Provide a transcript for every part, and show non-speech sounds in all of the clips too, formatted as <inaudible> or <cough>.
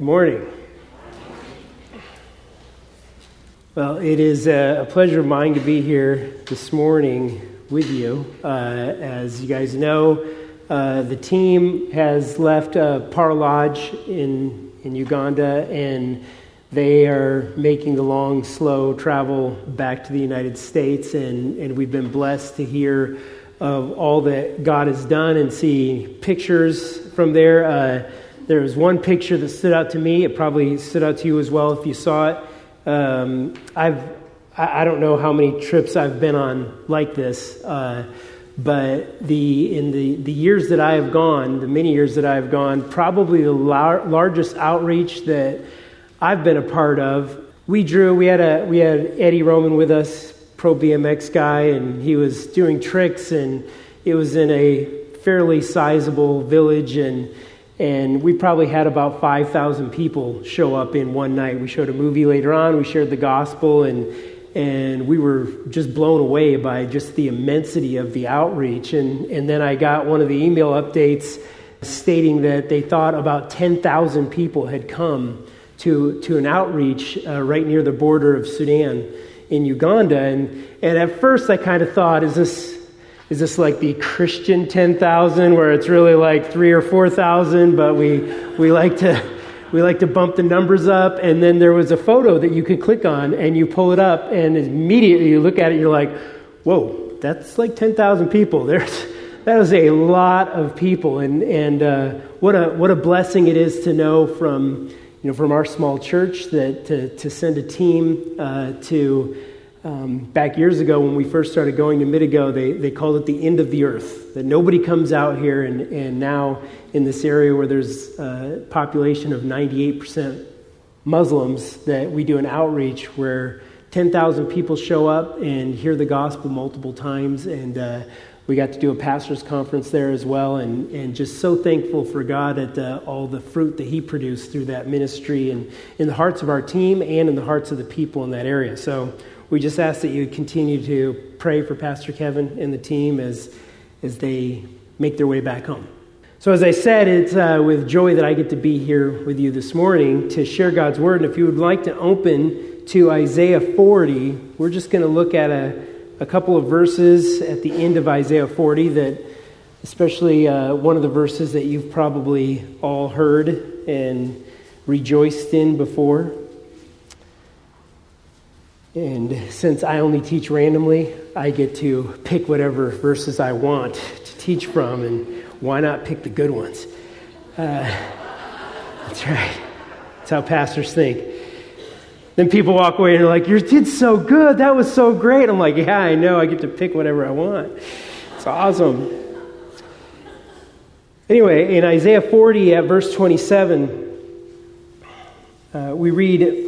Morning. Well, it is a pleasure of mine to be here this morning with you. Uh, as you guys know, uh, the team has left uh, Par Lodge in, in Uganda and they are making the long, slow travel back to the United States. And, and we've been blessed to hear of all that God has done and see pictures from there. Uh, there was one picture that stood out to me. It probably stood out to you as well if you saw it. Um, I've, I don't know how many trips I've been on like this, uh, but the, in the, the years that I have gone, the many years that I have gone, probably the lar- largest outreach that I've been a part of. We drew, we had, a, we had Eddie Roman with us, pro BMX guy, and he was doing tricks, and it was in a fairly sizable village, and and we probably had about 5,000 people show up in one night. We showed a movie later on, we shared the gospel, and, and we were just blown away by just the immensity of the outreach. And, and then I got one of the email updates stating that they thought about 10,000 people had come to, to an outreach uh, right near the border of Sudan in Uganda. And, and at first I kind of thought, is this is this like the Christian 10,000 where it's really like three or 4,000, but we, we like to. We like to bump the numbers up, and then there was a photo that you could click on, and you pull it up, and immediately you look at it, you're like, "Whoa, that's like 10,000 people." There's that is a lot of people, and and uh, what a what a blessing it is to know from you know from our small church that to to send a team uh, to um, back years ago, when we first started going to Mitigo, they, they called it the end of the earth. That nobody comes out here, and, and now in this area where there's a population of 98% Muslims, that we do an outreach where 10,000 people show up and hear the gospel multiple times. And uh, we got to do a pastor's conference there as well, and, and just so thankful for God at uh, all the fruit that He produced through that ministry and in the hearts of our team and in the hearts of the people in that area. So we just ask that you continue to pray for Pastor Kevin and the team as, as they make their way back home. So, as I said, it's uh, with joy that I get to be here with you this morning to share God's word. And if you would like to open to Isaiah 40, we're just going to look at a, a couple of verses at the end of Isaiah 40 that, especially uh, one of the verses that you've probably all heard and rejoiced in before. And since I only teach randomly, I get to pick whatever verses I want to teach from, and why not pick the good ones? Uh, that's right. That's how pastors think. Then people walk away and they're like, You did so good. That was so great. I'm like, Yeah, I know. I get to pick whatever I want. It's awesome. Anyway, in Isaiah 40 at verse 27, uh, we read,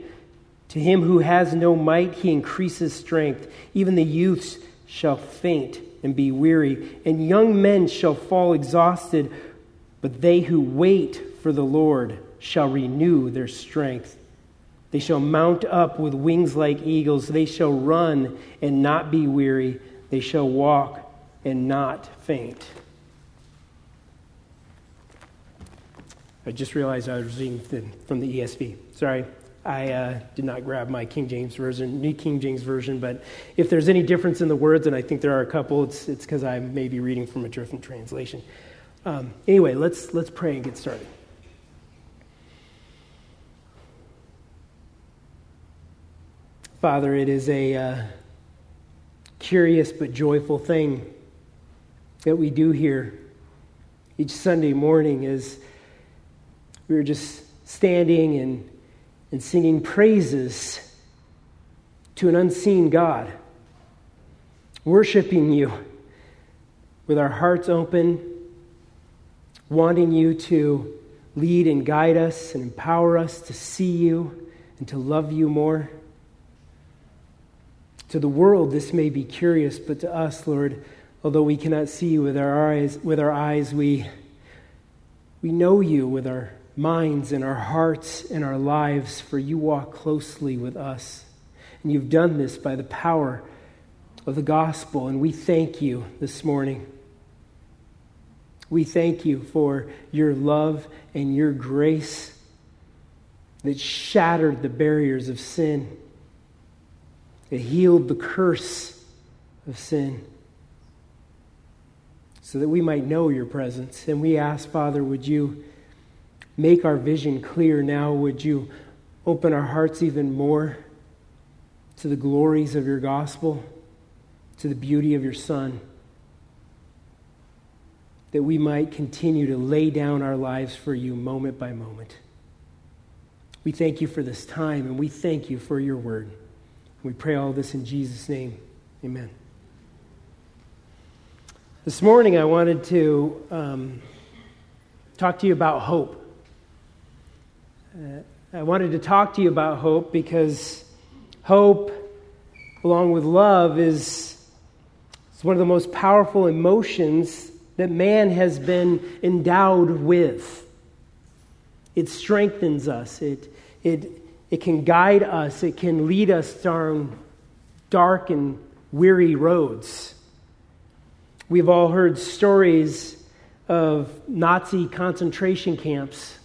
To him who has no might, he increases strength. Even the youths shall faint and be weary, and young men shall fall exhausted. But they who wait for the Lord shall renew their strength. They shall mount up with wings like eagles. They shall run and not be weary. They shall walk and not faint. I just realized I was reading from the ESV. Sorry. I uh, did not grab my King James version, New King James version, but if there's any difference in the words, and I think there are a couple, it's because I may be reading from a different translation. Um, anyway, let's let's pray and get started. Father, it is a uh, curious but joyful thing that we do here each Sunday morning as we're just standing and and singing praises to an unseen God, worshiping you with our hearts open, wanting you to lead and guide us and empower us to see you and to love you more. To the world, this may be curious, but to us, Lord, although we cannot see you with our eyes, with our eyes we, we know you with our minds and our hearts and our lives, for you walk closely with us. And you've done this by the power of the gospel, and we thank you this morning. We thank you for your love and your grace that shattered the barriers of sin, that healed the curse of sin, so that we might know your presence. And we ask, Father, would you make our vision clear now? Would you open our hearts even more to the glories of your gospel, to the beauty of your Son? That we might continue to lay down our lives for you moment by moment. We thank you for this time and we thank you for your word. We pray all this in Jesus' name. Amen. This morning, I wanted to um, talk to you about hope. Uh, I wanted to talk to you about hope because hope, along with love, is, is one of the most powerful emotions that man has been endowed with. It strengthens us, it, it, it can guide us, it can lead us down dark and weary roads. We've all heard stories of Nazi concentration camps,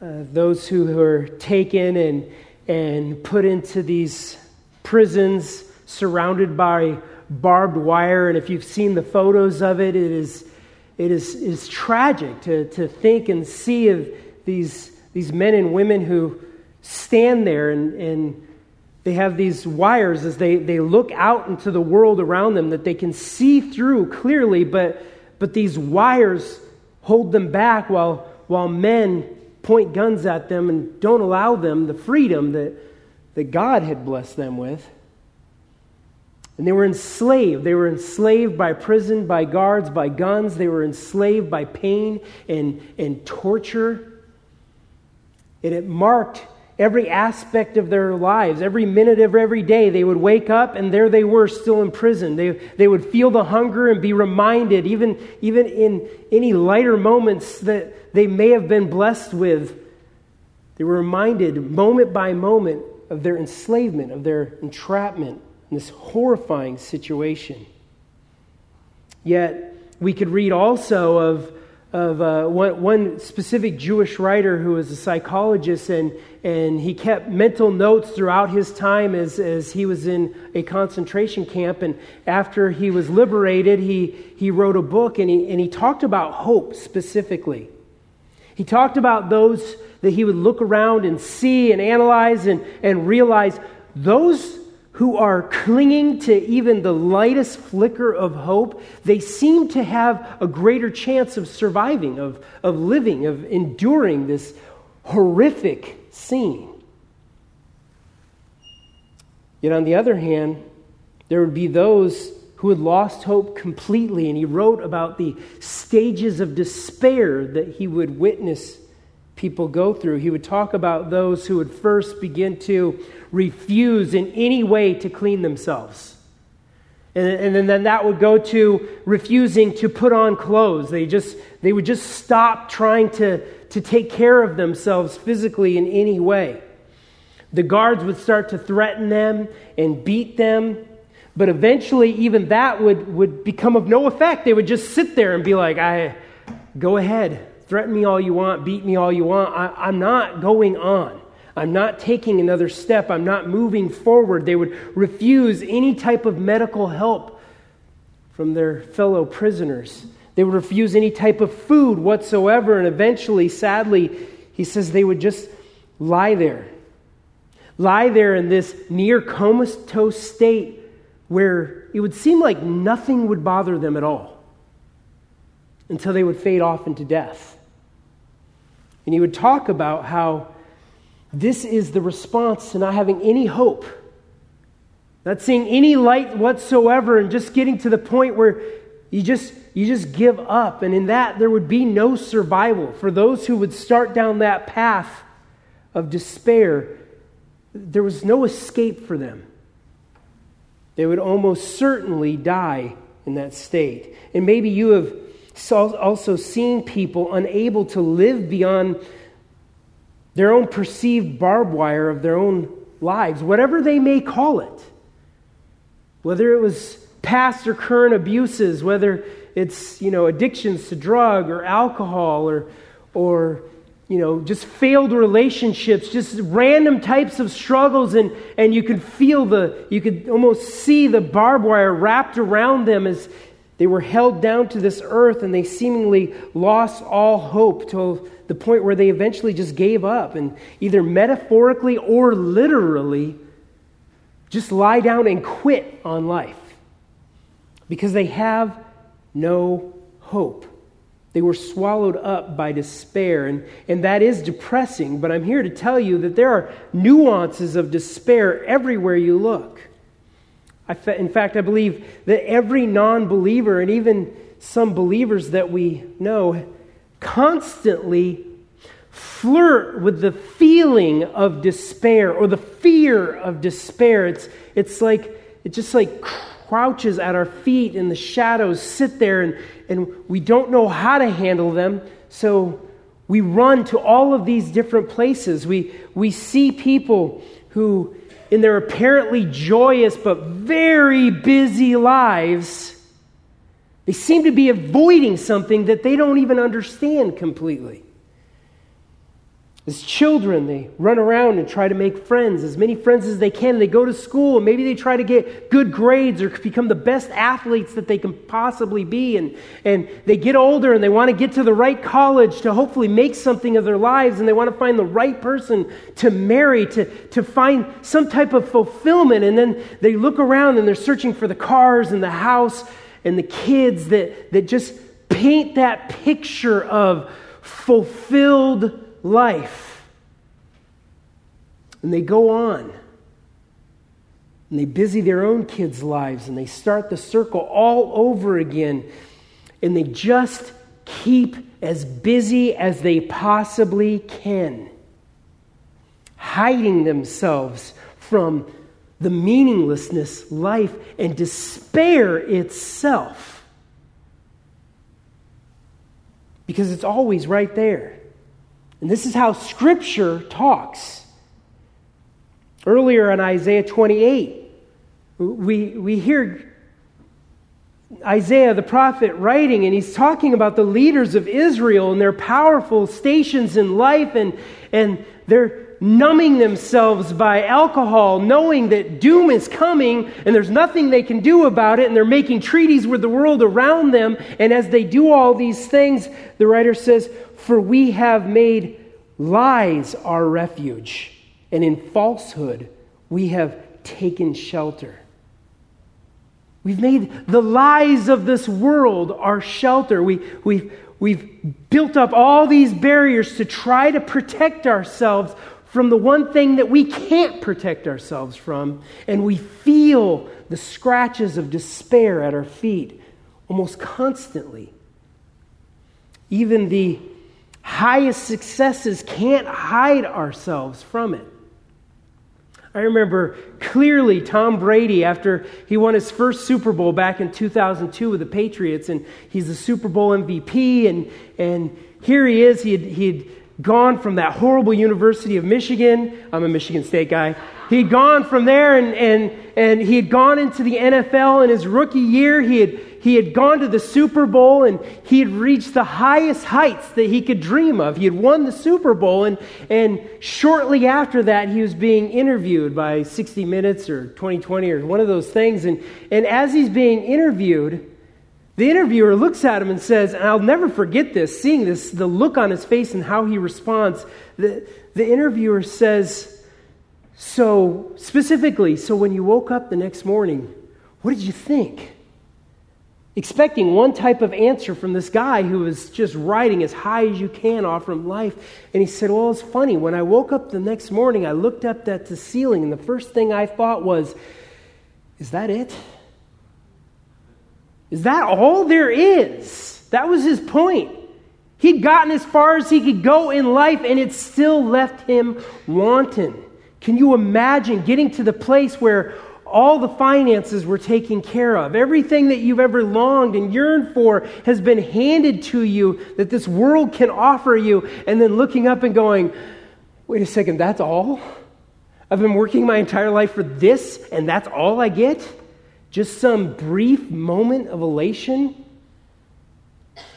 uh, those who were taken and, and put into these prisons surrounded by barbed wire. And if you've seen the photos of it, it is, it is, is tragic to, to think and see of these, these men and women who stand there and, and they have these wires as they, they look out into the world around them that they can see through clearly, but, but these wires hold them back while, while men point guns at them and don't allow them the freedom that, that God had blessed them with. And they were enslaved. They were enslaved by prison, by guards, by guns. They were enslaved by pain and, and torture. And it marked every aspect of their lives. Every minute of every day, they would wake up and there they were still in prison. They, they would feel the hunger and be reminded, even, even in any lighter moments that they may have been blessed with, they were reminded moment by moment of their enslavement, of their entrapment in this horrifying situation. Yet, we could read also of of uh, one, one, specific Jewish writer who was a psychologist, and, and he kept mental notes throughout his time as, as he was in a concentration camp. And after he was liberated, he, he wrote a book and he, and he talked about hope specifically. He talked about those that he would look around and see and analyze and, and realize those who are clinging to even the lightest flicker of hope, they seem to have a greater chance of surviving, of, of living, of enduring this horrific scene. Yet, on the other hand, there would be those who had lost hope completely, and he wrote about the stages of despair that he would witness people go through. He would talk about those who would first begin to refuse in any way to clean themselves. And, and then that would go to refusing to put on clothes. They, just, they would just stop trying to, to take care of themselves physically in any way. The guards would start to threaten them and beat them. But eventually, even that would, would become of no effect. They would just sit there and be like, I, go ahead, threaten me all you want, beat me all you want. I, I'm not going on. I'm not taking another step. I'm not moving forward. They would refuse any type of medical help from their fellow prisoners. They would refuse any type of food whatsoever. And eventually, sadly, he says they would just lie there. Lie there in this near comatose state where it would seem like nothing would bother them at all until they would fade off into death. And he would talk about how this is the response to not having any hope, not seeing any light whatsoever, and just getting to the point where you just, you just give up. And in that, there would be no survival. For those who would start down that path of despair, there was no escape for them. They would almost certainly die in that state. And maybe you have also seen people unable to live beyond their own perceived barbed wire of their own lives, whatever they may call it. Whether it was past or current abuses, whether it's, you know, addictions to drug or alcohol or, or you know, just failed relationships, just random types of struggles, and, and you could feel the, you could almost see the barbed wire wrapped around them as they were held down to this earth and they seemingly lost all hope to the point where they eventually just gave up and either metaphorically or literally just lie down and quit on life because they have no hope. They were swallowed up by despair, and, and that is depressing, but I'm here to tell you that there are nuances of despair everywhere you look. I, in fact, I believe that every non believer, and even some believers that we know, constantly flirt with the feeling of despair or the fear of despair. It's, it's like, it just like crouches at our feet in the shadows, sit there, and, and we don't know how to handle them. So we run to all of these different places. We, we see people who, in their apparently joyous but very busy lives, they seem to be avoiding something that they don't even understand completely. As children, they run around and try to make friends, as many friends as they can. They go to school and maybe they try to get good grades or become the best athletes that they can possibly be. And, and they get older and they want to get to the right college to hopefully make something of their lives and they want to find the right person to marry, to, to find some type of fulfillment. And then they look around and they're searching for the cars and the house and the kids that, that just paint that picture of fulfilled life. And they go on. And they busy their own kids' lives and they start the circle all over again. And they just keep as busy as they possibly can, hiding themselves from the meaninglessness, life, and despair itself. Because it's always right there. And this is how Scripture talks. Earlier in Isaiah 28, we, we hear Isaiah the prophet writing, and he's talking about the leaders of Israel and their powerful stations in life, and, and they're numbing themselves by alcohol, knowing that doom is coming and there's nothing they can do about it, and they're making treaties with the world around them. And as they do all these things, the writer says, For we have made lies our refuge, and in falsehood we have taken shelter. We've made the lies of this world our shelter. We, we've, we've built up all these barriers to try to protect ourselves from the one thing that we can't protect ourselves from, and we feel the scratches of despair at our feet almost constantly. Even the highest successes can't hide ourselves from it. I remember clearly Tom Brady after he won his first Super Bowl back in 2002 with the Patriots, and he's the Super Bowl MVP, and, and here he is. He had, he had gone from that horrible University of Michigan. I'm a Michigan State guy. He'd gone from there and, and, and he had gone into the NFL in his rookie year. He had, he had gone to the Super Bowl and he had reached the highest heights that he could dream of. He had won the Super Bowl, and, and shortly after that, he was being interviewed by 60 Minutes or 2020 or one of those things. And, and as he's being interviewed, the interviewer looks at him and says, and I'll never forget this, seeing this, the look on his face and how he responds. The, the interviewer says, So, specifically, so when you woke up the next morning, what did you think? Expecting one type of answer from this guy who was just riding as high as you can off from life. And he said, Well, it's funny. When I woke up the next morning, I looked up at the ceiling, and the first thing I thought was, Is that it? Is that all there is? That was his point. He'd gotten as far as he could go in life, and it still left him wanting. Can you imagine getting to the place where all the finances were taken care of? Everything that you've ever longed and yearned for has been handed to you that this world can offer you, and then looking up and going, wait a second, that's all? I've been working my entire life for this, and that's all I get? Just some brief moment of elation,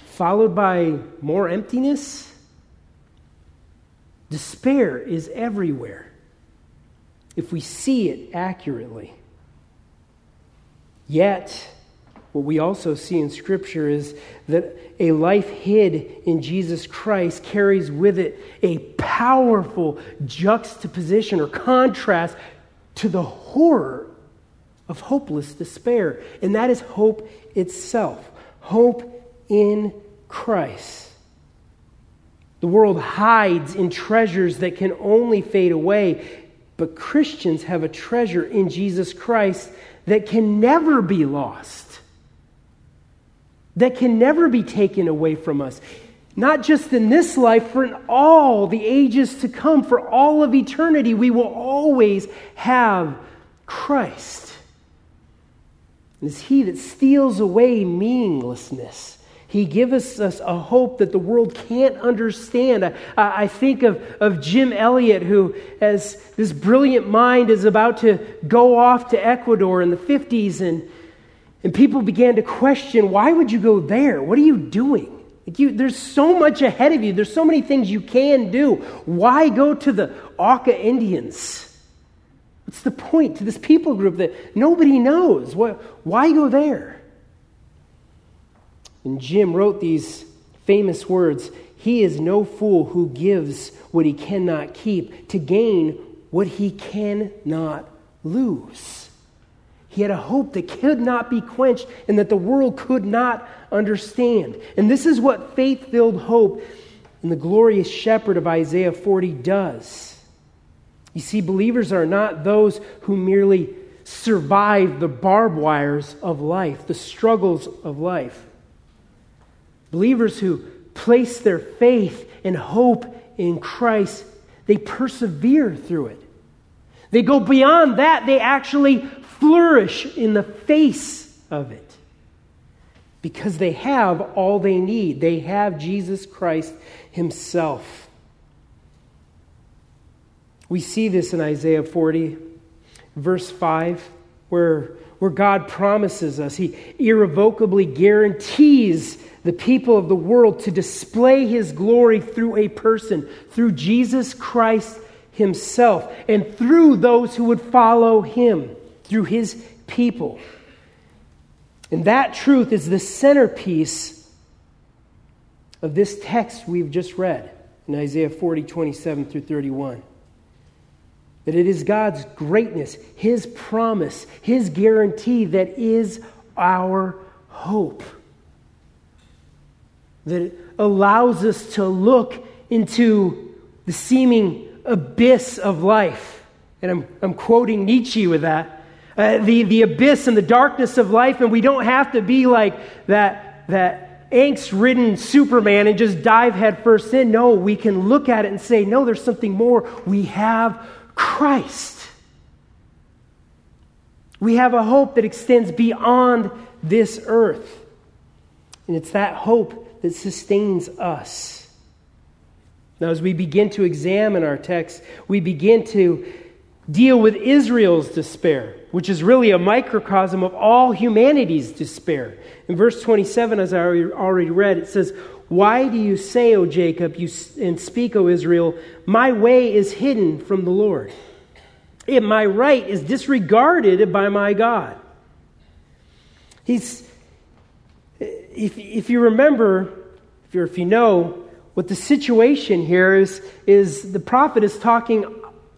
followed by more emptiness? Despair is everywhere if we see it accurately. Yet, what we also see in Scripture is that a life hid in Jesus Christ carries with it a powerful juxtaposition or contrast to the horror of hopeless despair. And that is hope itself hope in Christ. The world hides in treasures that can only fade away, but Christians have a treasure in Jesus Christ that can never be lost, that can never be taken away from us. Not just in this life, for in all the ages to come, for all of eternity, we will always have Christ. It is He that steals away meaninglessness he gives us a hope that the world can't understand. I, I, think of, of Jim Elliot, who, as this brilliant mind, is about to go off to Ecuador in the 50s, and, and people began to question why would you go there? What are you doing? Like you, there's so much ahead of you, there's so many things you can do. Why go to the Auca Indians? What's the point to this people group that nobody knows? Why go there? And Jim wrote these famous words He is no fool who gives what he cannot keep to gain what he cannot lose. He had a hope that could not be quenched and that the world could not understand. And this is what faith filled hope in the glorious shepherd of Isaiah 40 does. You see, believers are not those who merely survive the barbed wires of life, the struggles of life. Believers who place their faith and hope in Christ, they persevere through it. They go beyond that, they actually flourish in the face of it because they have all they need. They have Jesus Christ Himself. We see this in Isaiah 40, verse 5, where, where God promises us, He irrevocably guarantees the people of the world to display his glory through a person, through Jesus Christ himself, and through those who would follow him, through his people. And that truth is the centerpiece of this text we've just read in Isaiah 40, 27 through 31. That it is God's greatness, His promise, His guarantee that is our hope that allows us to look into the seeming abyss of life. And I'm, I'm quoting Nietzsche with that. Uh, the, the abyss and the darkness of life, and we don't have to be like that, that angst ridden Superman and just dive headfirst in. No, we can look at it and say, no, there's something more. We have Christ. We have a hope that extends beyond this earth. And it's that hope that sustains us. Now, as we begin to examine our text, we begin to deal with Israel's despair, which is really a microcosm of all humanity's despair. In verse 27, as I already read, it says, Why do you say, O Jacob, you, and speak, O Israel, my way is hidden from the Lord? And my right is disregarded by my God. He's if, if you remember, if, you if you know, what the situation here is, is the prophet is talking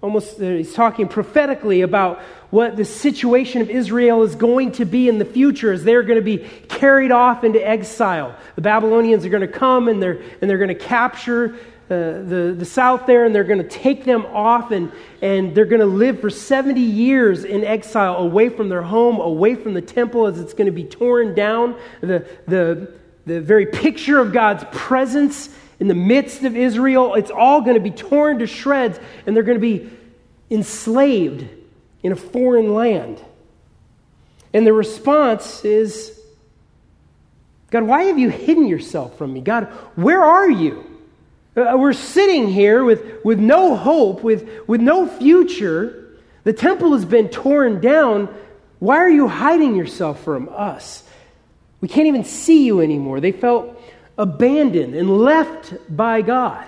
almost, uh, he's talking prophetically about what the situation of Israel is going to be in the future as they're going to be carried off into exile. The Babylonians are going to come and they're, and they're going to capture uh, the, the south there and they're going to take them off and, and they're going to live for 70 years in exile away from their home, away from the temple as it's going to be torn down. The, the, the very picture of God's presence in the midst of Israel, it's all going to be torn to shreds and they're going to be enslaved in a foreign land. And the response is God, why have you hidden yourself from me? God, where are you? Uh, we're sitting here with, with no hope, with, with no future. The temple has been torn down. Why are you hiding yourself from us? We can't even see you anymore. They felt abandoned and left by God.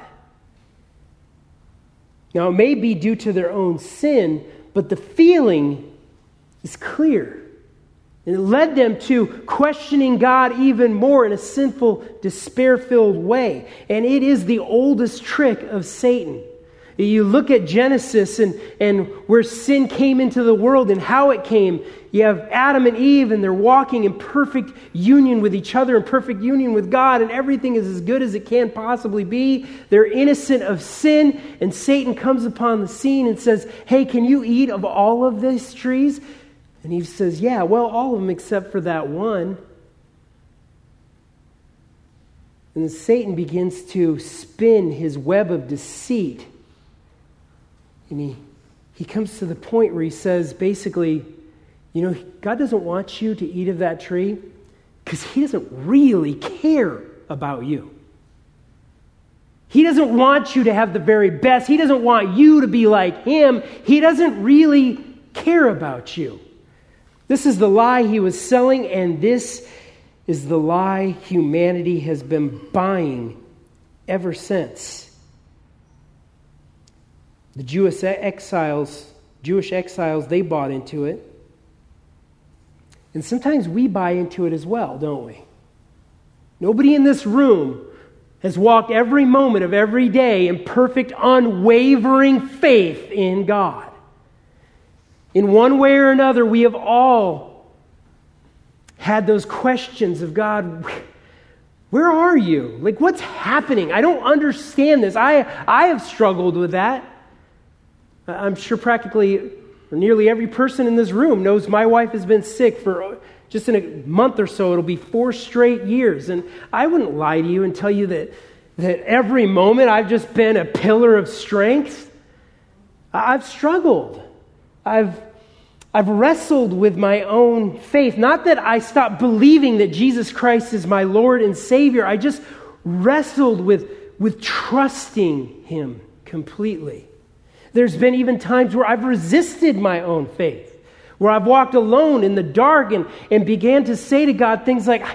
Now, it may be due to their own sin, but the feeling is clear. And it led them to questioning God even more in a sinful, despair filled way. And it is the oldest trick of Satan. You look at Genesis and, and where sin came into the world and how it came. You have Adam and Eve, and they're walking in perfect union with each other, in perfect union with God, and everything is as good as it can possibly be. They're innocent of sin, and Satan comes upon the scene and says, Hey, can you eat of all of these trees? And Eve says, Yeah, well, all of them except for that one. And Satan begins to spin his web of deceit. And he, he comes to the point where he says, basically, you know, God doesn't want you to eat of that tree because he doesn't really care about you. He doesn't want you to have the very best. He doesn't want you to be like him. He doesn't really care about you. This is the lie he was selling, and this is the lie humanity has been buying ever since. The Jewish exiles, Jewish exiles, they bought into it. And sometimes we buy into it as well, don't we? Nobody in this room has walked every moment of every day in perfect, unwavering faith in God. In one way or another, we have all had those questions of God, where are you? Like, what's happening? I don't understand this. I, I have struggled with that. Uh, I'm sure practically or nearly every person in this room knows my wife has been sick for just in a month or so. It'll be four straight years. And I wouldn't lie to you and tell you that, that every moment I've just been a pillar of strength. I've struggled. I've, I've wrestled with my own faith. Not that I stopped believing that Jesus Christ is my Lord and Savior, I just wrestled with, with trusting Him completely. There's been even times where I've resisted my own faith, where I've walked alone in the dark and, and began to say to God things like,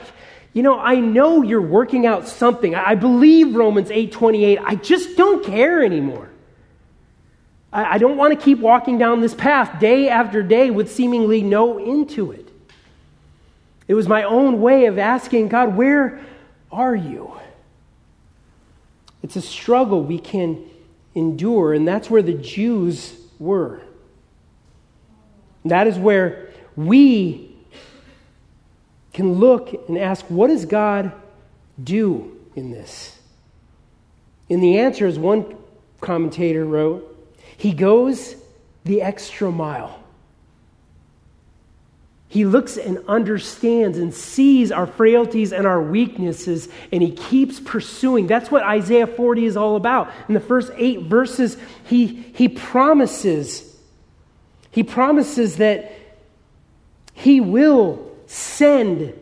you know, I know you're working out something. I believe Romans 8:28. I just don't care anymore. I, I don't want to keep walking down this path day after day with seemingly no end to it. It was my own way of asking God, where are you? It's a struggle we can endure, and that's where the Jews were. That is where we can look and ask, what does God do in this? And the answer, as one commentator wrote, he goes the extra mile. He looks and understands and sees our frailties and our weaknesses, and he keeps pursuing. That's what Isaiah 40 is all about. In the first eight verses, he, he promises, he promises that he will send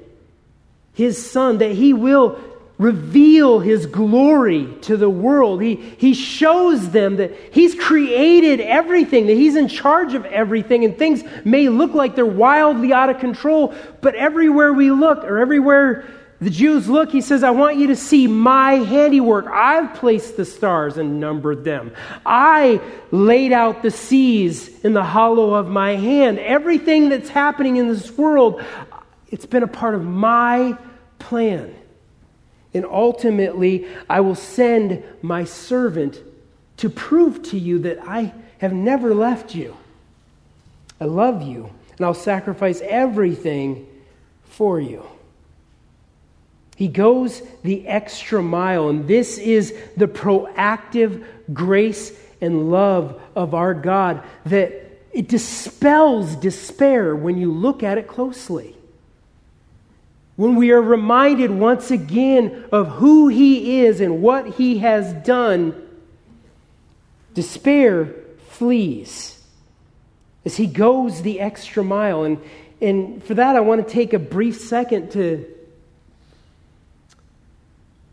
his son, that he will reveal his glory to the world. He, he shows them that he's created everything, that he's in charge of everything, and things may look like they're wildly out of control, but everywhere we look, or everywhere the Jews look, he says, I want you to see my handiwork. I've placed the stars and numbered them. I laid out the seas in the hollow of my hand. Everything that's happening in this world, it's been a part of my plan. And ultimately, I will send my servant to prove to you that I have never left you. I love you, and I'll sacrifice everything for you. He goes the extra mile, and this is the proactive grace and love of our God that it dispels despair when you look at it closely when we are reminded once again of who He is and what He has done, despair flees, as he goes the extra mile. And, and for that, I want to take a brief second to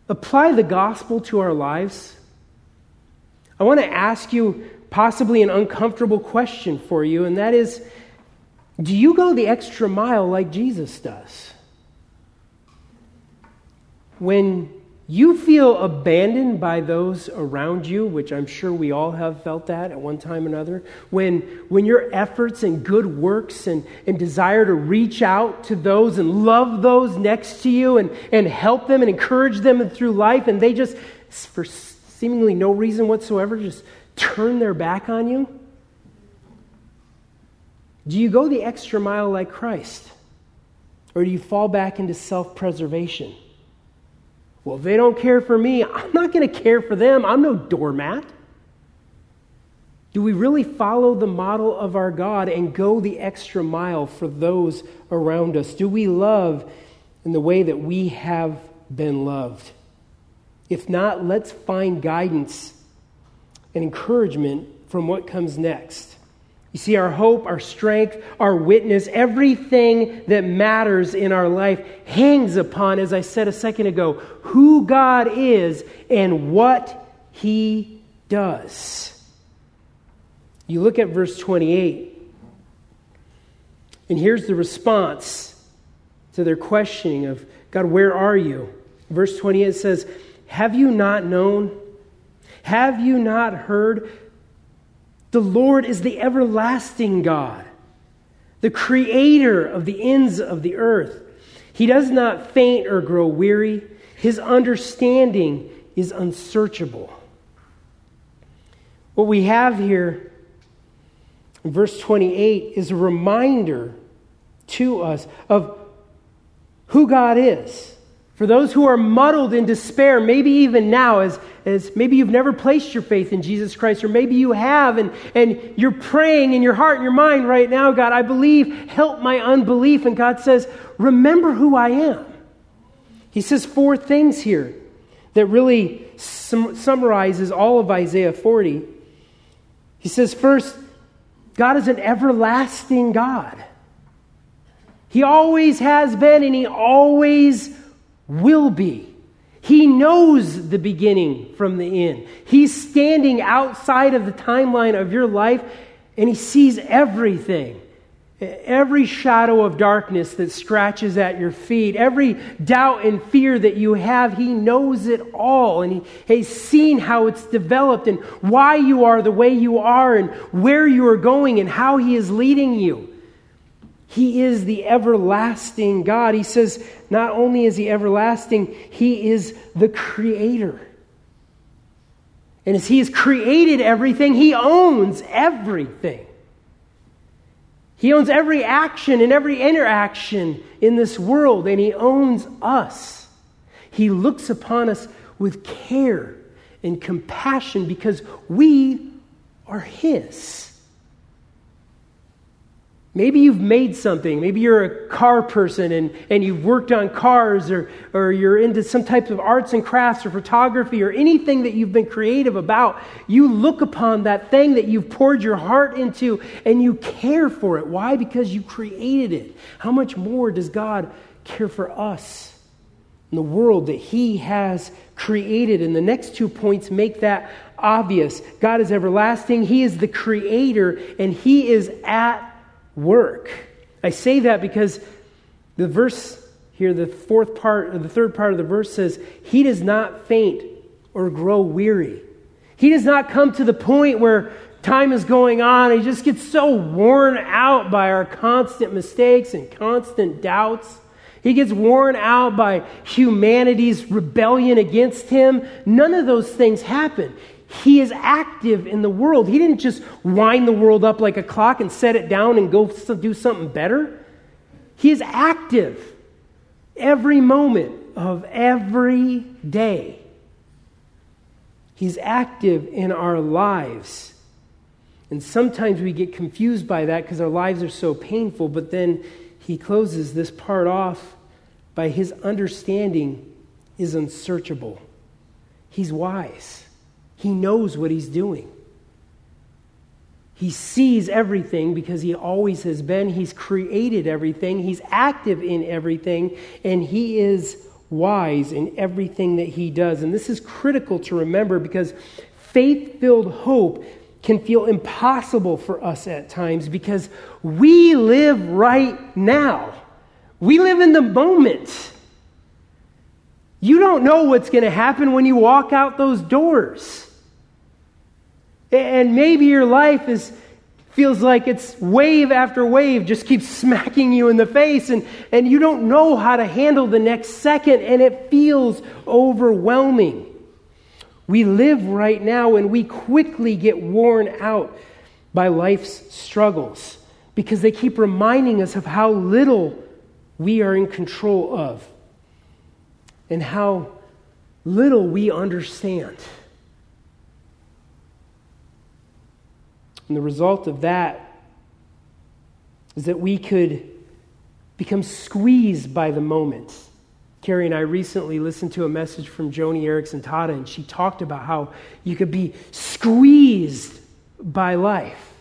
apply the gospel to our lives. I want to ask you possibly an uncomfortable question for you, and that is do you go the extra mile like Jesus does? When you feel abandoned by those around you, which I'm sure we all have felt that at one time or another, when, when your efforts and good works and, and desire to reach out to those and love those next to you and, and help them and encourage them through life, and they just, for seemingly no reason whatsoever, just turn their back on you? Do you go the extra mile like Christ? Or do you fall back into self preservation? Well, if they don't care for me, I'm not going to care for them. I'm no doormat. Do we really follow the model of our God and go the extra mile for those around us? Do we love in the way that we have been loved? If not, let's find guidance and encouragement from what comes next. You see, our hope, our strength, our witness, everything that matters in our life hangs upon, as I said a second ago, who God is and what He does. You look at verse 28, and here's the response to their questioning of God, where are you? Verse 28 says, Have you not known? Have you not heard? The Lord is the everlasting God, the creator of the ends of the earth. He does not faint or grow weary, his understanding is unsearchable. What we have here in verse 28 is a reminder to us of who God is for those who are muddled in despair, maybe even now, as, as maybe you've never placed your faith in Jesus Christ, or maybe you have, and, and you're praying in your heart and your mind right now, God, I believe, help my unbelief. And God says, Remember who I am. He says four things here that really sum- summarizes all of Isaiah 40. He says, First, God is an everlasting God. He always has been, and He always will be. He knows the beginning from the end. He's standing outside of the timeline of your life and he sees everything. Every shadow of darkness that scratches at your feet, every doubt and fear that you have, He knows it all. And He has seen how it's developed and why you are the way you are and where you are going and how He is leading you. He is the everlasting God. He says, not only is He everlasting, He is the Creator. And as He has created everything, He owns everything. He owns every action and every interaction in this world, and He owns us. He looks upon us with care and compassion because we are His. Maybe you've made something. Maybe you're a car person and, and you've worked on cars or, or you're into some type of arts and crafts or photography or anything that you've been creative about. You look upon that thing that you've poured your heart into and you care for it. Why? Because you created it. How much more does God care for us in the world that He has created? And the next two points make that obvious. God is everlasting, He is the creator, and He is at work. I say that because the verse here, the fourth part, or the third part of the verse says, He does not faint or grow weary. He does not come to the point where time is going on. He just gets so worn out by our constant mistakes and constant doubts. He gets worn out by humanity's rebellion against him. None of those things happen. He is active in the world. He didn't just wind the world up like a clock and set it down and go do something better. He is active every moment of every day. He's active in our lives. And sometimes we get confused by that because our lives are so painful, but then he closes this part off by his understanding is unsearchable. He's wise. He knows what he's doing. He sees everything because he always has been. He's created everything. He's active in everything. And he is wise in everything that he does. And this is critical to remember because faith filled hope can feel impossible for us at times because we live right now. We live in the moment. You don't know what's going to happen when you walk out those doors. And maybe your life is feels like it's wave after wave just keeps smacking you in the face and, and you don't know how to handle the next second and it feels overwhelming. We live right now and we quickly get worn out by life's struggles because they keep reminding us of how little we are in control of and how little we understand. And the result of that is that we could become squeezed by the moment. Carrie and I recently listened to a message from Joni Eareckson Tada, and she talked about how you could be squeezed by life.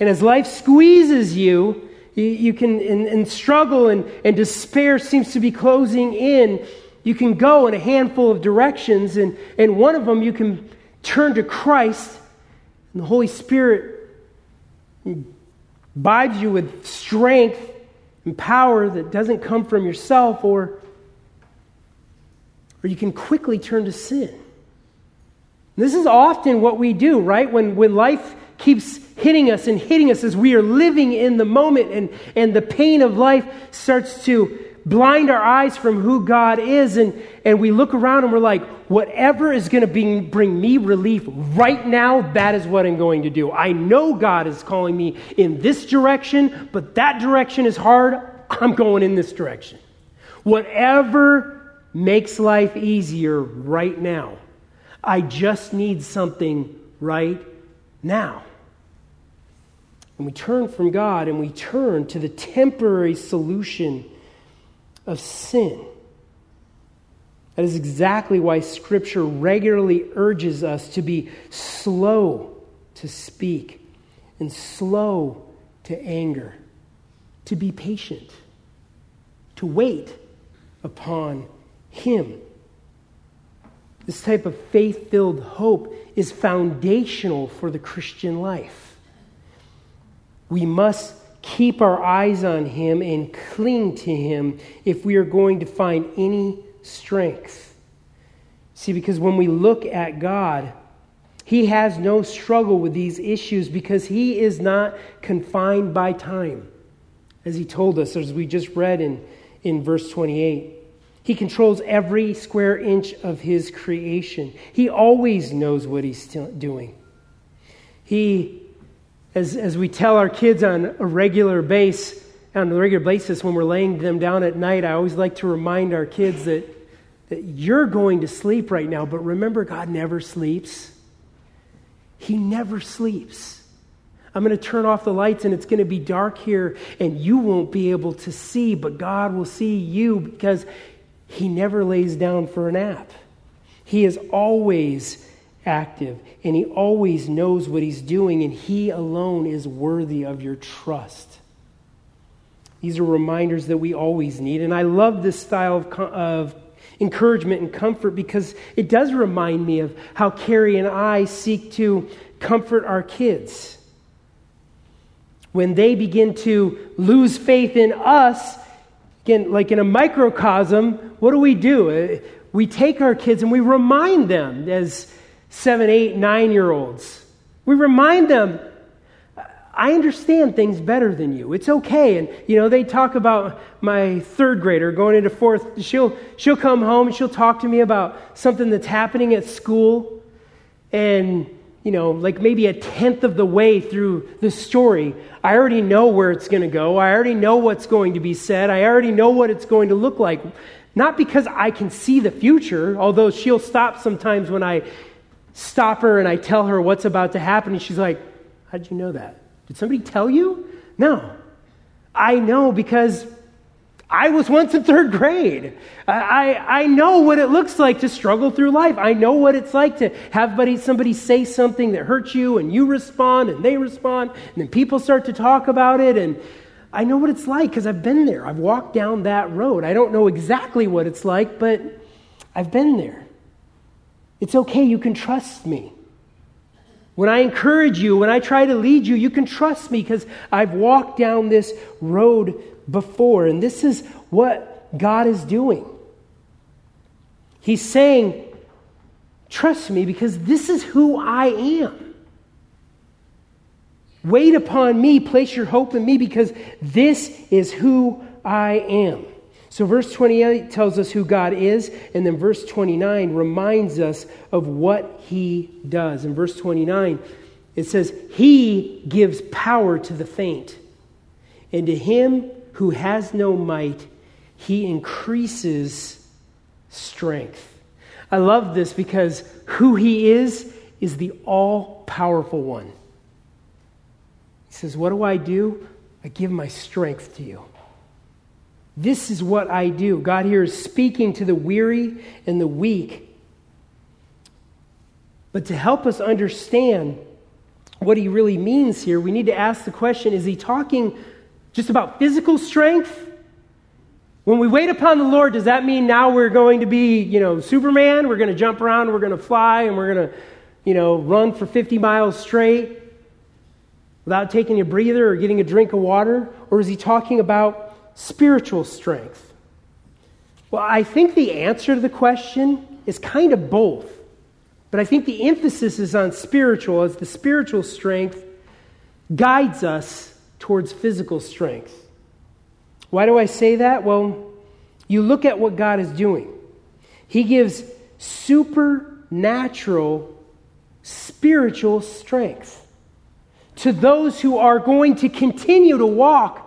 And as life squeezes you, you, you can, and, and struggle and, and despair seems to be closing in, you can go in a handful of directions, and, and one of them you can turn to Christ and the Holy Spirit imbibes you with strength and power that doesn't come from yourself, or, or you can quickly turn to sin. This is often what we do, right? When, when life keeps hitting us and hitting us as we are living in the moment and, and the pain of life starts to blind our eyes from who God is, and, and we look around and we're like, whatever is going to bring me relief right now, that is what I'm going to do. I know God is calling me in this direction, but that direction is hard. I'm going in this direction. Whatever makes life easier right now, I just need something right now. And we turn from God and we turn to the temporary solution of sin. That is exactly why Scripture regularly urges us to be slow to speak and slow to anger, to be patient, to wait upon Him. This type of faith filled hope is foundational for the Christian life. We must keep our eyes on Him and cling to Him if we are going to find any strength. See, because when we look at God, He has no struggle with these issues because He is not confined by time. As He told us, as we just read in, in verse 28. He controls every square inch of His creation. He always knows what He's doing. He as, as we tell our kids on a regular base, on a regular basis when we're laying them down at night, I always like to remind our kids that, that you're going to sleep right now, but remember, God never sleeps. He never sleeps. I'm going to turn off the lights and it's going to be dark here and you won't be able to see, but God will see you because He never lays down for a nap. He is always active, and He always knows what He's doing, and He alone is worthy of your trust. These are reminders that we always need. And I love this style of, of encouragement and comfort because it does remind me of how Carrie and I seek to comfort our kids. When they begin to lose faith in us, again, like in a microcosm, what do we do? Uh, we take our kids and we remind them as seven, eight, nine year olds. We remind them, I understand things better than you. It's okay. And, you know, they talk about my third grader going into fourth. She'll, she'll come home and she'll talk to me about something that's happening at school. And, you know, like maybe a tenth of the way through the story, I already know where it's going to go. I already know what's going to be said. I already know what it's going to look like. Not because I can see the future, although she'll stop sometimes when I stop her and I tell her what's about to happen, and she's like, How'd you know that? Did somebody tell you? No. I know because I was once in third grade. I, I, I, know what it looks like to struggle through life. I know what it's like to have somebody, somebody say something that hurts you and you respond and they respond and then people start to talk about it. And I know what it's like because I've been there. I've walked down that road. I don't know exactly what it's like, but I've been there. It's okay. You can trust me. When I encourage you, when I try to lead you, you can trust me because I've walked down this road before. And this is what God is doing. He's saying, Trust me because this is who I am. Wait upon me, place your hope in me because this is who I am. So, verse 28 tells us who God is, and then verse 29 reminds us of what he does. In verse 29, it says, He gives power to the faint, and to him who has no might, he increases strength. I love this because who he is is the all powerful one. He says, What do I do? I give my strength to you. This is what I do. God here is speaking to the weary and the weak. But to help us understand what he really means here, we need to ask the question is he talking just about physical strength? When we wait upon the Lord, does that mean now we're going to be, you know, Superman? We're going to jump around, we're going to fly, and we're going to, you know, run for 50 miles straight without taking a breather or getting a drink of water? Or is he talking about spiritual strength? Well, I think the answer to the question is kind of both. But I think the emphasis is on spiritual, as the spiritual strength guides us towards physical strength. Why do I say that? Well, you look at what God is doing. He gives supernatural spiritual strength to those who are going to continue to walk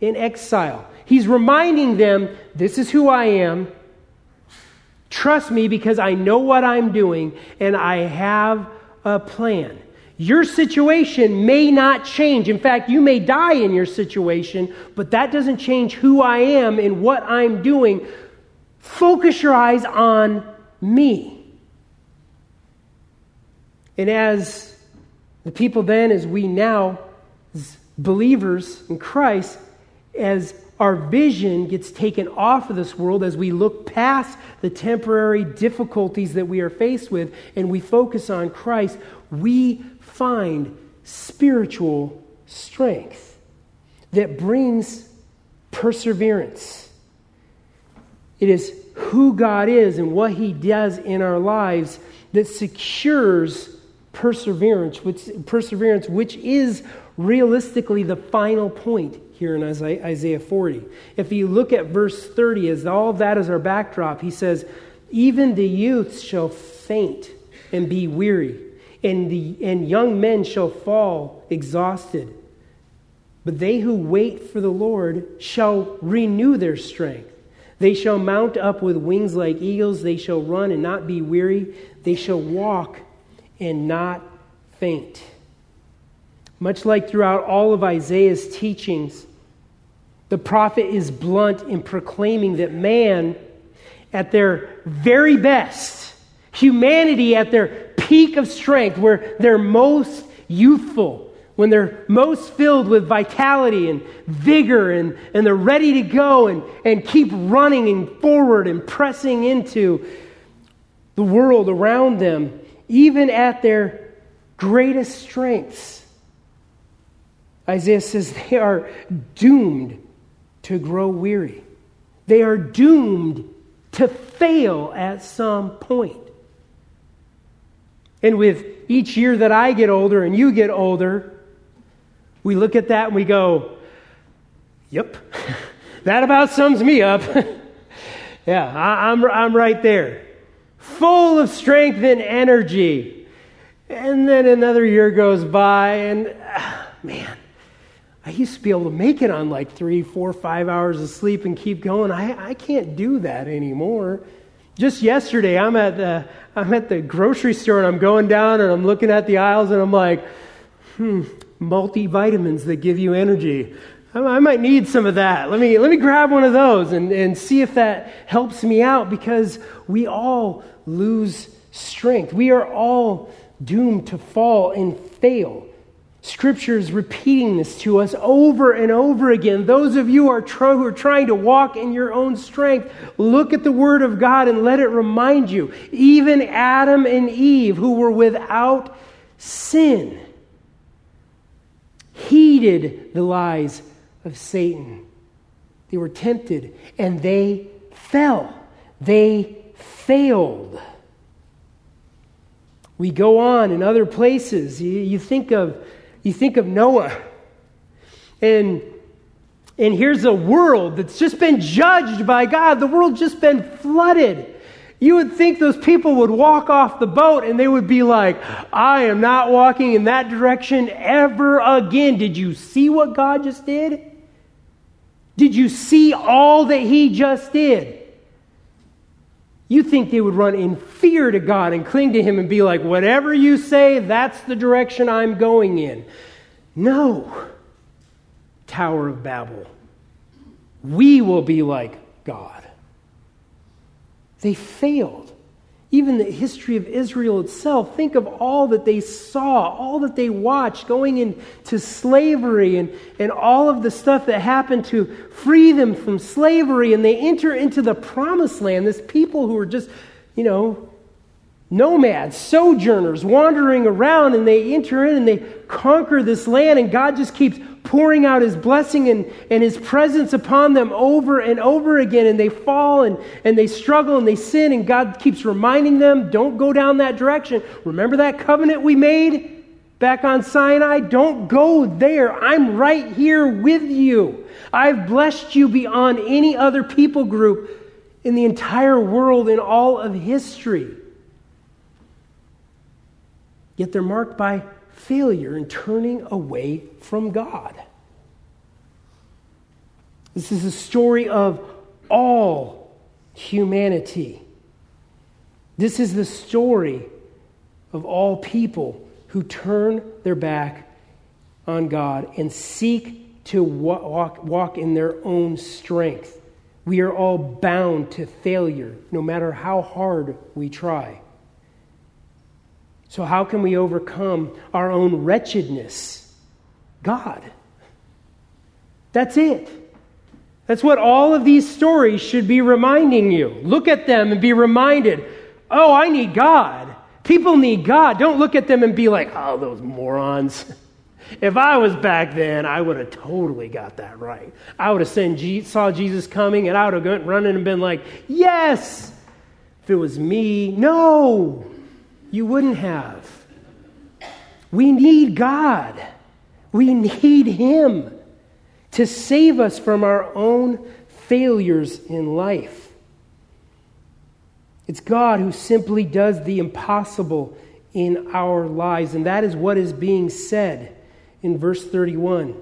in exile. He's reminding them, This is who I am. Trust me because I know what I'm doing and I have a plan. Your situation may not change. In fact, you may die in your situation, but that doesn't change who I am and what I'm doing. Focus your eyes on me. And as the people then, as we now, as believers in Christ, as our vision gets taken off of this world, as we look past the temporary difficulties that we are faced with and we focus on Christ, we find spiritual strength that brings perseverance. It is who God is and what He does in our lives that secures perseverance, which, perseverance, which is realistically the final point here in Isaiah 40. If you look at verse 30, as all of that is our backdrop, he says, Even the youths shall faint and be weary and, the, and young men shall fall exhausted. But they who wait for the Lord shall renew their strength. They shall mount up with wings like eagles. They shall run and not be weary. They shall walk and not faint. Much like throughout all of Isaiah's teachings, the prophet is blunt in proclaiming that man, at their very best, humanity at their peak of strength, where they're most youthful, when they're most filled with vitality and vigor, and, and they're ready to go and, and keep running and forward and pressing into the world around them, even at their greatest strengths. Isaiah says they are doomed to grow weary. They are doomed to fail at some point. And with each year that I get older and you get older, we look at that and we go, yep, <laughs> that about sums me up. <laughs> yeah, I, I'm, I'm right there. Full of strength and energy. And then another year goes by, and ah, man, I used to be able to make it on like three, four, five hours of sleep and keep going. I, I can't do that anymore. Just yesterday, I'm at the I'm at the grocery store and I'm going down and I'm looking at the aisles and I'm like, hmm, multivitamins that give you energy. I might need some of that. Let me, let me grab one of those and, and see if that helps me out because we all lose strength. We are all doomed to fall and fail. Scripture is repeating this to us over and over again. Those of you who are, trying to walk in your own strength, look at the Word of God and let it remind you. Even Adam and Eve, who were without sin, heeded the lies of Satan. They were tempted and they fell. They failed. We go on in other places. You, think of, you think of Noah. And, and here's a world that's just been judged by God. The world's just been flooded. You would think those people would walk off the boat and they would be like, I am not walking in that direction ever again. Did you see what God just did? Did you see all that he just did? You think they would run in fear to God and cling to him and be like, whatever you say, that's the direction I'm going in. No, Tower of Babel. We will be like God. They failed even the history of Israel itself. Think of all that they saw, all that they watched going into slavery and, and all of the stuff that happened to free them from slavery. And they enter into the promised land, this people who are just, you know, nomads, sojourners, wandering around, and they enter in and they conquer this land, and God just keeps pouring out his blessing and, and his presence upon them over and over again, and they fall and, and they struggle and they sin, and God keeps reminding them, don't go down that direction. Remember that covenant we made back on Sinai? Don't go there. I'm right here with you. I've blessed you beyond any other people group in the entire world in all of history. Yet they're marked by failure and turning away from God. This is a story of all humanity. This is the story of all people who turn their back on God and seek to walk, walk in their own strength. We are all bound to failure, no matter how hard we try. So, how can we overcome our own wretchedness? God. That's it. That's what all of these stories should be reminding you. Look at them and be reminded oh, I need God. People need God. Don't look at them and be like, oh, those morons. <laughs> If I was back then, I would have totally got that right. I would have seen, saw Jesus coming and I would have gone running and been like, yes. If it was me, no you wouldn't have. We need God. We need Him to save us from our own failures in life. It's God who simply does the impossible in our lives, and that is what is being said in verse 31. It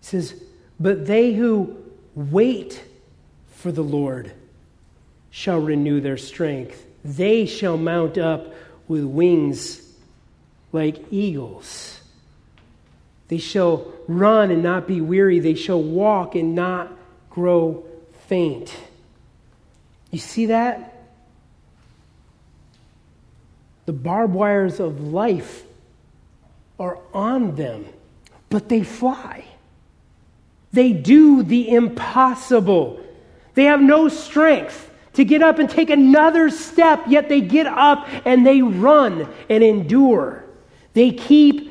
says, But they who wait for the Lord shall renew their strength. They shall mount up with wings like eagles. They shall run and not be weary. They shall walk and not grow faint. You see that? The barbed wires of life are on them, but they fly. They do the impossible. They have no strength to get up and take another step, yet they get up and they run and endure. They keep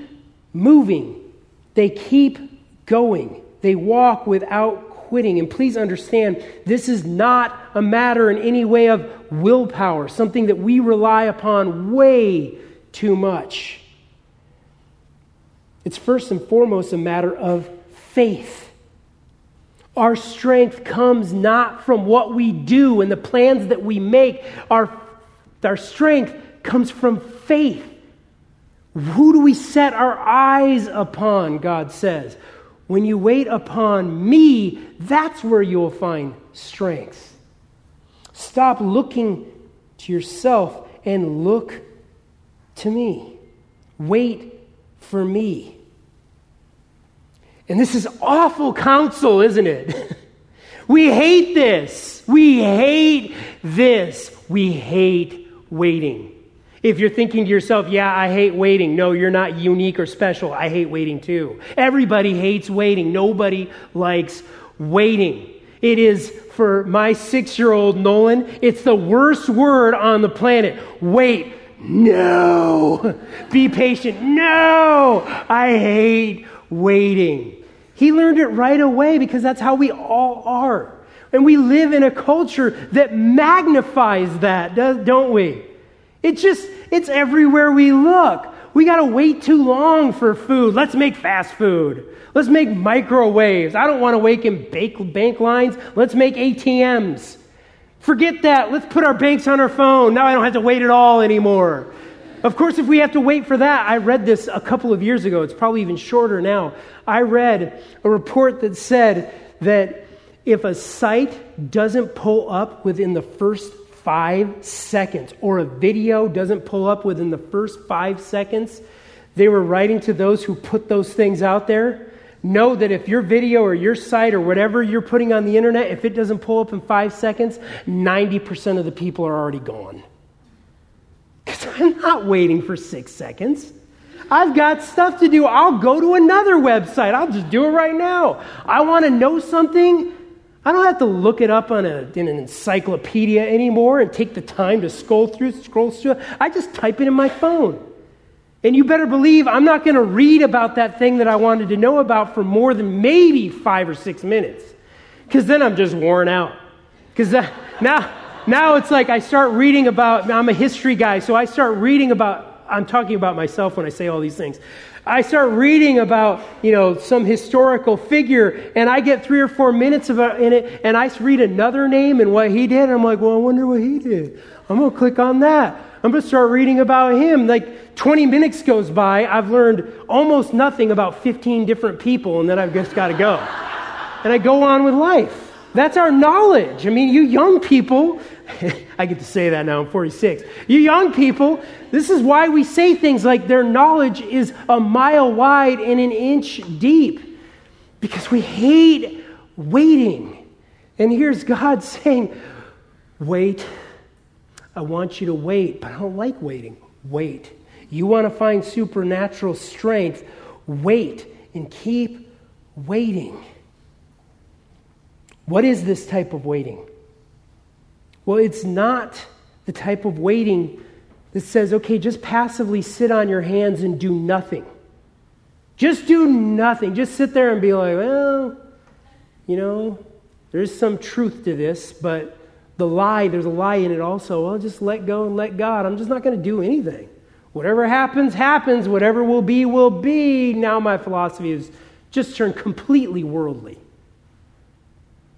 moving, they keep going, they walk without quitting. And please understand, this is not a matter in any way of willpower, something that we rely upon way too much. It's first and foremost a matter of faith. Our strength comes not from what we do and the plans that we make. Our, our strength comes from faith. Who do we set our eyes upon, God says? When you wait upon me, that's where you'll find strength. Stop looking to yourself and look to me. Wait for me. And this is awful counsel, isn't it? <laughs> we hate this. We hate this. We hate waiting. If you're thinking to yourself, yeah, I hate waiting, no, you're not unique or special. I hate waiting too. Everybody hates waiting. Nobody likes waiting. It is for my six year old Nolan, it's the worst word on the planet. Wait. No. Be patient. No. I hate waiting. He learned it right away because that's how we all are. And we live in a culture that magnifies that, don't we? It just, it's everywhere we look. We got to wait too long for food. Let's make fast food. Let's make microwaves. I don't want to wait in bank, bank lines. Let's make ATMs. Forget that. Let's put our banks on our phone. Now I don't have to wait at all anymore. Of course, if we have to wait for that, I read this a couple of years ago. It's probably even shorter now. I read a report that said that if a site doesn't pull up within the first five seconds, or a video doesn't pull up within the first five seconds, they were writing to those who put those things out there. Know that if your video or your site or whatever you're putting on the internet, if it doesn't pull up in five seconds, 90% of the people are already gone. Because <laughs> I'm not waiting for six seconds. I've got stuff to do. I'll go to another website. I'll just do it right now. I want to know something. I don't have to look it up on a, in an encyclopedia anymore and take the time to scroll through, scroll through. I just type it in my phone. And you better believe I'm not going to read about that thing that I wanted to know about for more than maybe five or six minutes. Because then I'm just worn out. Because <laughs> now, now it's like I start reading about, I'm a history guy, so I start reading about, I'm talking about myself when I say all these things. I start reading about, you know, some historical figure, and I get three or four minutes about uh, in it, and I read another name and what he did, and I'm like, well, I wonder what he did. I'm going to click on that. I'm going to start reading about him. Like 20 minutes goes by, I've learned almost nothing about 15 different people, and then I've just got to go. and I go on with life. That's our knowledge. I mean, you young people, <laughs> I get to say that now, I'm 46. You young people, this is why we say things like their knowledge is a mile wide and an inch deep. Because we hate waiting. And here's God <laughs> saying, Wait. I want you to wait, but I don't like waiting. Wait. You want to find supernatural strength? Wait and keep waiting. What is this type of waiting? Well, it's not the type of waiting that says, okay, just passively sit on your hands and do nothing. Just do nothing. Just sit there and be like, well, you know, there's some truth to this, but the lie, there's a lie in it also. Well, just let go and let God. I'm just not going to do anything. Whatever happens, happens. Whatever will be, will be. Now my philosophy is just turned completely worldly.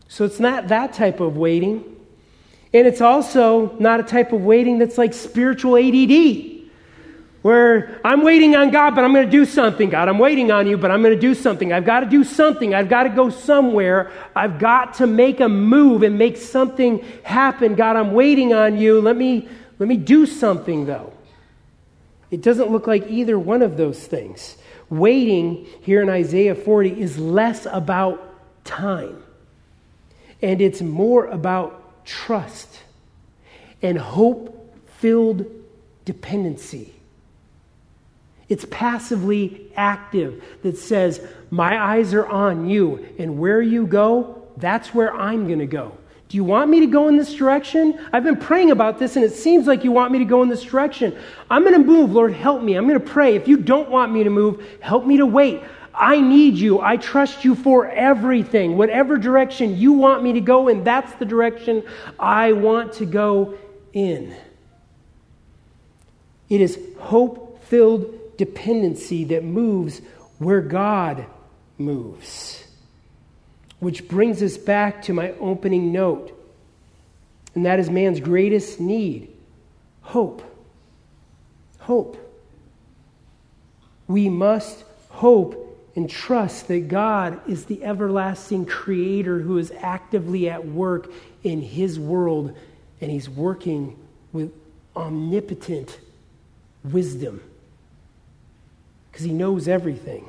So it's not that type of waiting. And it's also not a type of waiting that's like spiritual ADD, where I'm waiting on God, but I'm going to do something. God, I'm waiting on you, but I'm going to do something. I've got to do something. I've got to go somewhere. I've got to make a move and make something happen. God, I'm waiting on you. Let me, let me do something, though. It doesn't look like either one of those things. Waiting here in Isaiah 40 is less about time and it's more about trust and hope filled dependency. It's passively active that says, My eyes are on you, and where you go, that's where I'm going to go. Do you want me to go in this direction? I've been praying about this, and it seems like you want me to go in this direction. I'm going to move, Lord, help me. I'm going to pray. If you don't want me to move, help me to wait. I need you. I trust you for everything. Whatever direction you want me to go in, that's the direction I want to go in. It is hope filled dependency that moves where God moves. Which brings us back to my opening note, and that is man's greatest need hope. Hope. We must hope and trust that God is the everlasting creator who is actively at work in his world and he's working with omnipotent wisdom because he knows everything.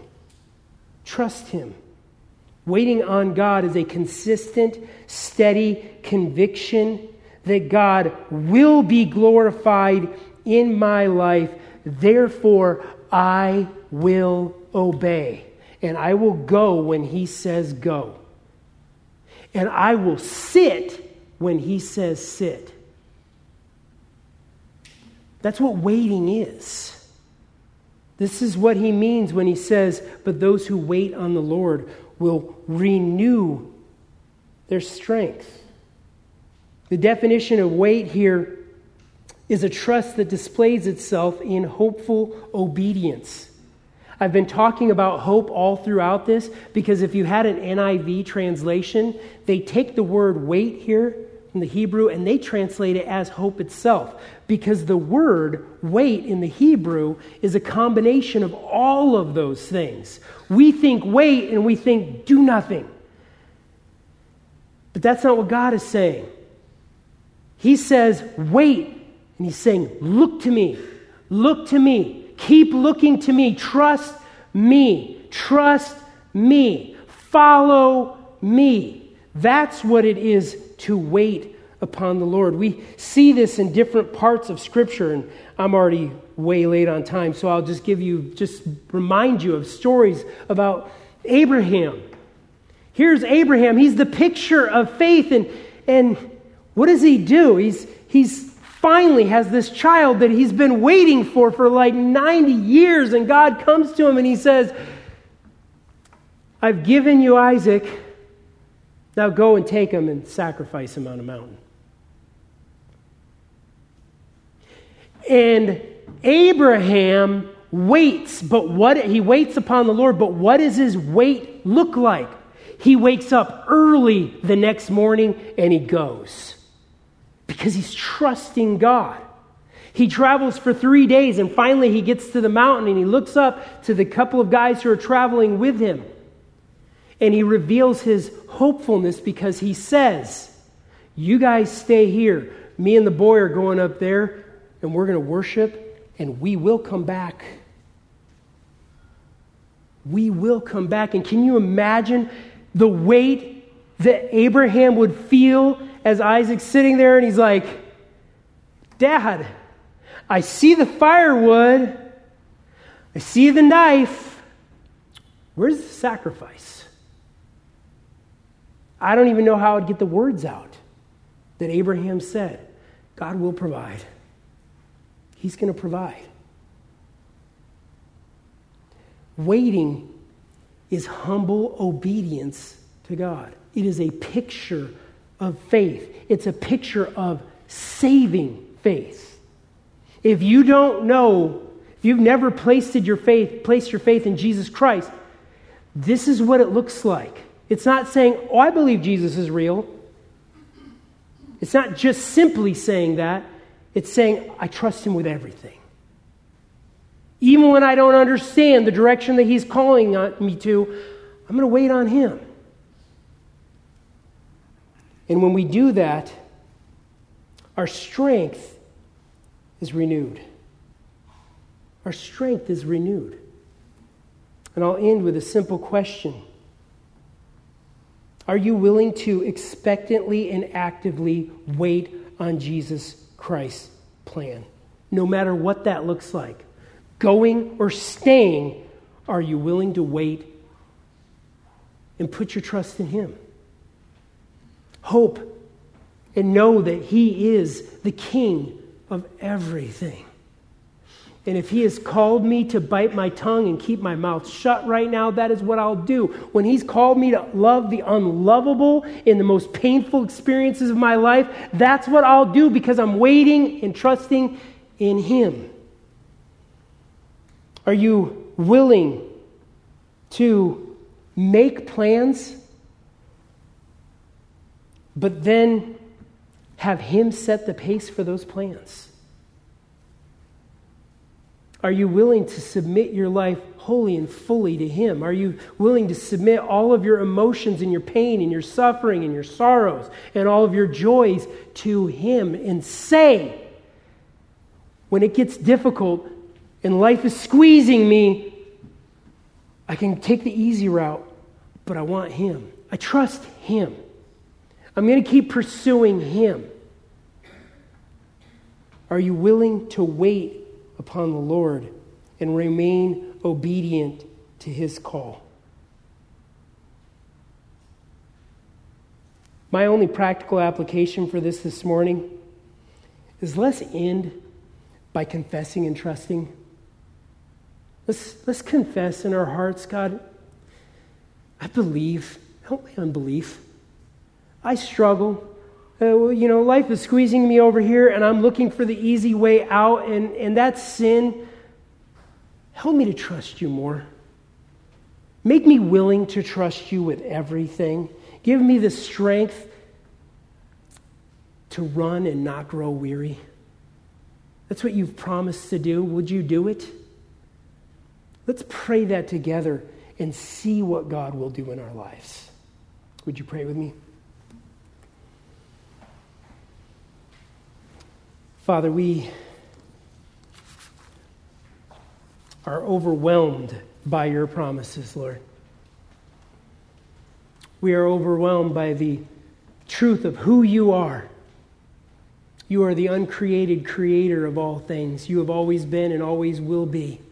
Trust him. Waiting on God is a consistent, steady conviction that God will be glorified in my life. Therefore, I will obey. And I will go when He says go. And I will sit when He says sit. That's what waiting is. This is what he means when he says, But those who wait on the Lord will renew their strength. The definition of wait here is a trust that displays itself in hopeful obedience. I've been talking about hope all throughout this because if you had an NIV translation, they take the word wait here in the Hebrew and they translate it as hope itself because the word wait in the Hebrew is a combination of all of those things. We think wait and we think do nothing. But that's not what God is saying. He says, wait. And he's saying, look to me. Look to me. Keep looking to me. Trust me. Trust me. Follow me. That's what it is to wait upon the Lord. We see this in different parts of Scripture, and I'm already way late on time, so I'll just give you, just remind you of stories about Abraham. Here's Abraham. He's the picture of faith, and, and what does he do? He's, he's finally has this child that he's been waiting for for like 90 years, and God comes to him and he says, I've given you Isaac. Now go and take him and sacrifice him on a mountain. And Abraham waits, but what he waits upon the Lord, but what does his wait look like? He wakes up early the next morning and he goes because he's trusting God. He travels for three days and finally he gets to the mountain and he looks up to the couple of guys who are traveling with him. And he reveals his hopefulness because he says, You guys stay here. Me and the boy are going up there and we're going to worship, and we will come back. We will come back. And can you imagine the weight that Abraham would feel as Isaac's sitting there and he's like, Dad, I see the firewood, I see the knife. Where's the sacrifice? I don't even know how I'd get the words out that Abraham said God will provide. He's going to provide. Waiting is humble obedience to God. It is a picture of faith, it's a picture of saving faith. If you don't know, if you've never placed your faith, placed your faith in Jesus Christ, this is what it looks like. It's not saying, "Oh, I believe Jesus is real." It's not just simply saying that. It's saying, I trust Him with everything. Even when I don't understand the direction that He's calling me to, I'm going to wait on Him. And when we do that, our strength is renewed. Our strength is renewed. And I'll end with a simple question Are you willing to expectantly and actively wait on Jesus Christ's plan, no matter what that looks like. Going or staying, are you willing to wait and put your trust in Him? Hope and know that He is the King of everything. And if He has called me to bite my tongue and keep my mouth shut right now, that is what I'll do. When He's called me to love the unlovable in the most painful experiences of my life, that's what I'll do because I'm waiting and trusting in Him. Are you willing to make plans, but then have Him set the pace for those plans? Are you willing to submit your life wholly and fully to Him? Are you willing to submit all of your emotions and your pain and your suffering and your sorrows and all of your joys to Him and say, when it gets difficult and life is squeezing me, I can take the easy route, but I want Him. I trust Him. I'm going to keep pursuing Him. Are you willing to wait upon the Lord and remain obedient to His call? My only practical application for this this morning is let's end by confessing and trusting. Let's, let's confess in our hearts, God, I believe. Help my unbelief. I struggle. Uh, you know, life is squeezing me over here, and I'm looking for the easy way out, and, and that's sin. Help me to trust you more. Make me willing to trust you with everything. Give me the strength to run and not grow weary. That's what you've promised to do. Would you do it? Let's pray that together and see what God will do in our lives. Would you pray with me? Father, we are overwhelmed by your promises, Lord. We are overwhelmed by the truth of who you are. You are the uncreated creator of all things. You have always been and always will be.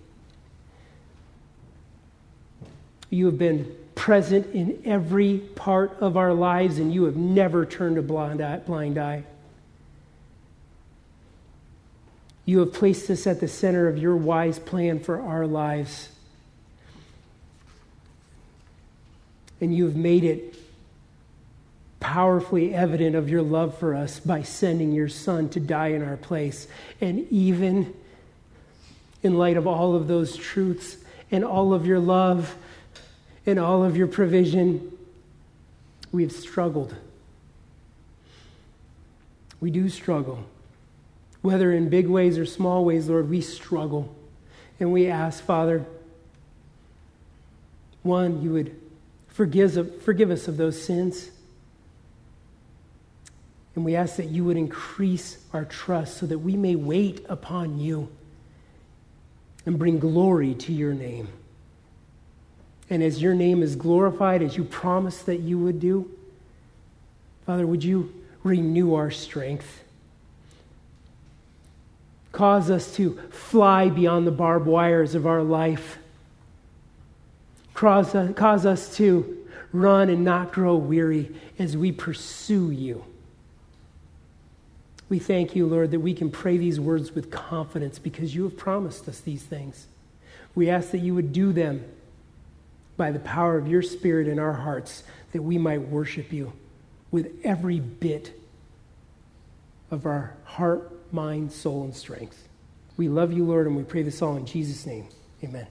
You have been present in every part of our lives, and you have never turned a blind eye. Blind eye. You have placed us at the center of your wise plan for our lives. And you have made it powerfully evident of your love for us by sending your son to die in our place. And even in light of all of those truths and all of your love and all of your provision, we have struggled. We do struggle. Whether in big ways or small ways, Lord, we struggle. And we ask, Father, one, you would forgive, forgive us of those sins. And we ask that you would increase our trust so that we may wait upon you and bring glory to your name. And as your name is glorified, as you promised that you would do, Father, would you renew our strength? Cause us to fly beyond the barbed wires of our life. Cause, cause us to run and not grow weary as we pursue you. We thank you, Lord, that we can pray these words with confidence because you have promised us these things. We ask that you would do them by the power of your Spirit in our hearts, that we might worship you with every bit of our heart mind, soul, and strength. We love you, Lord, and we pray this all in Jesus' name. Amen.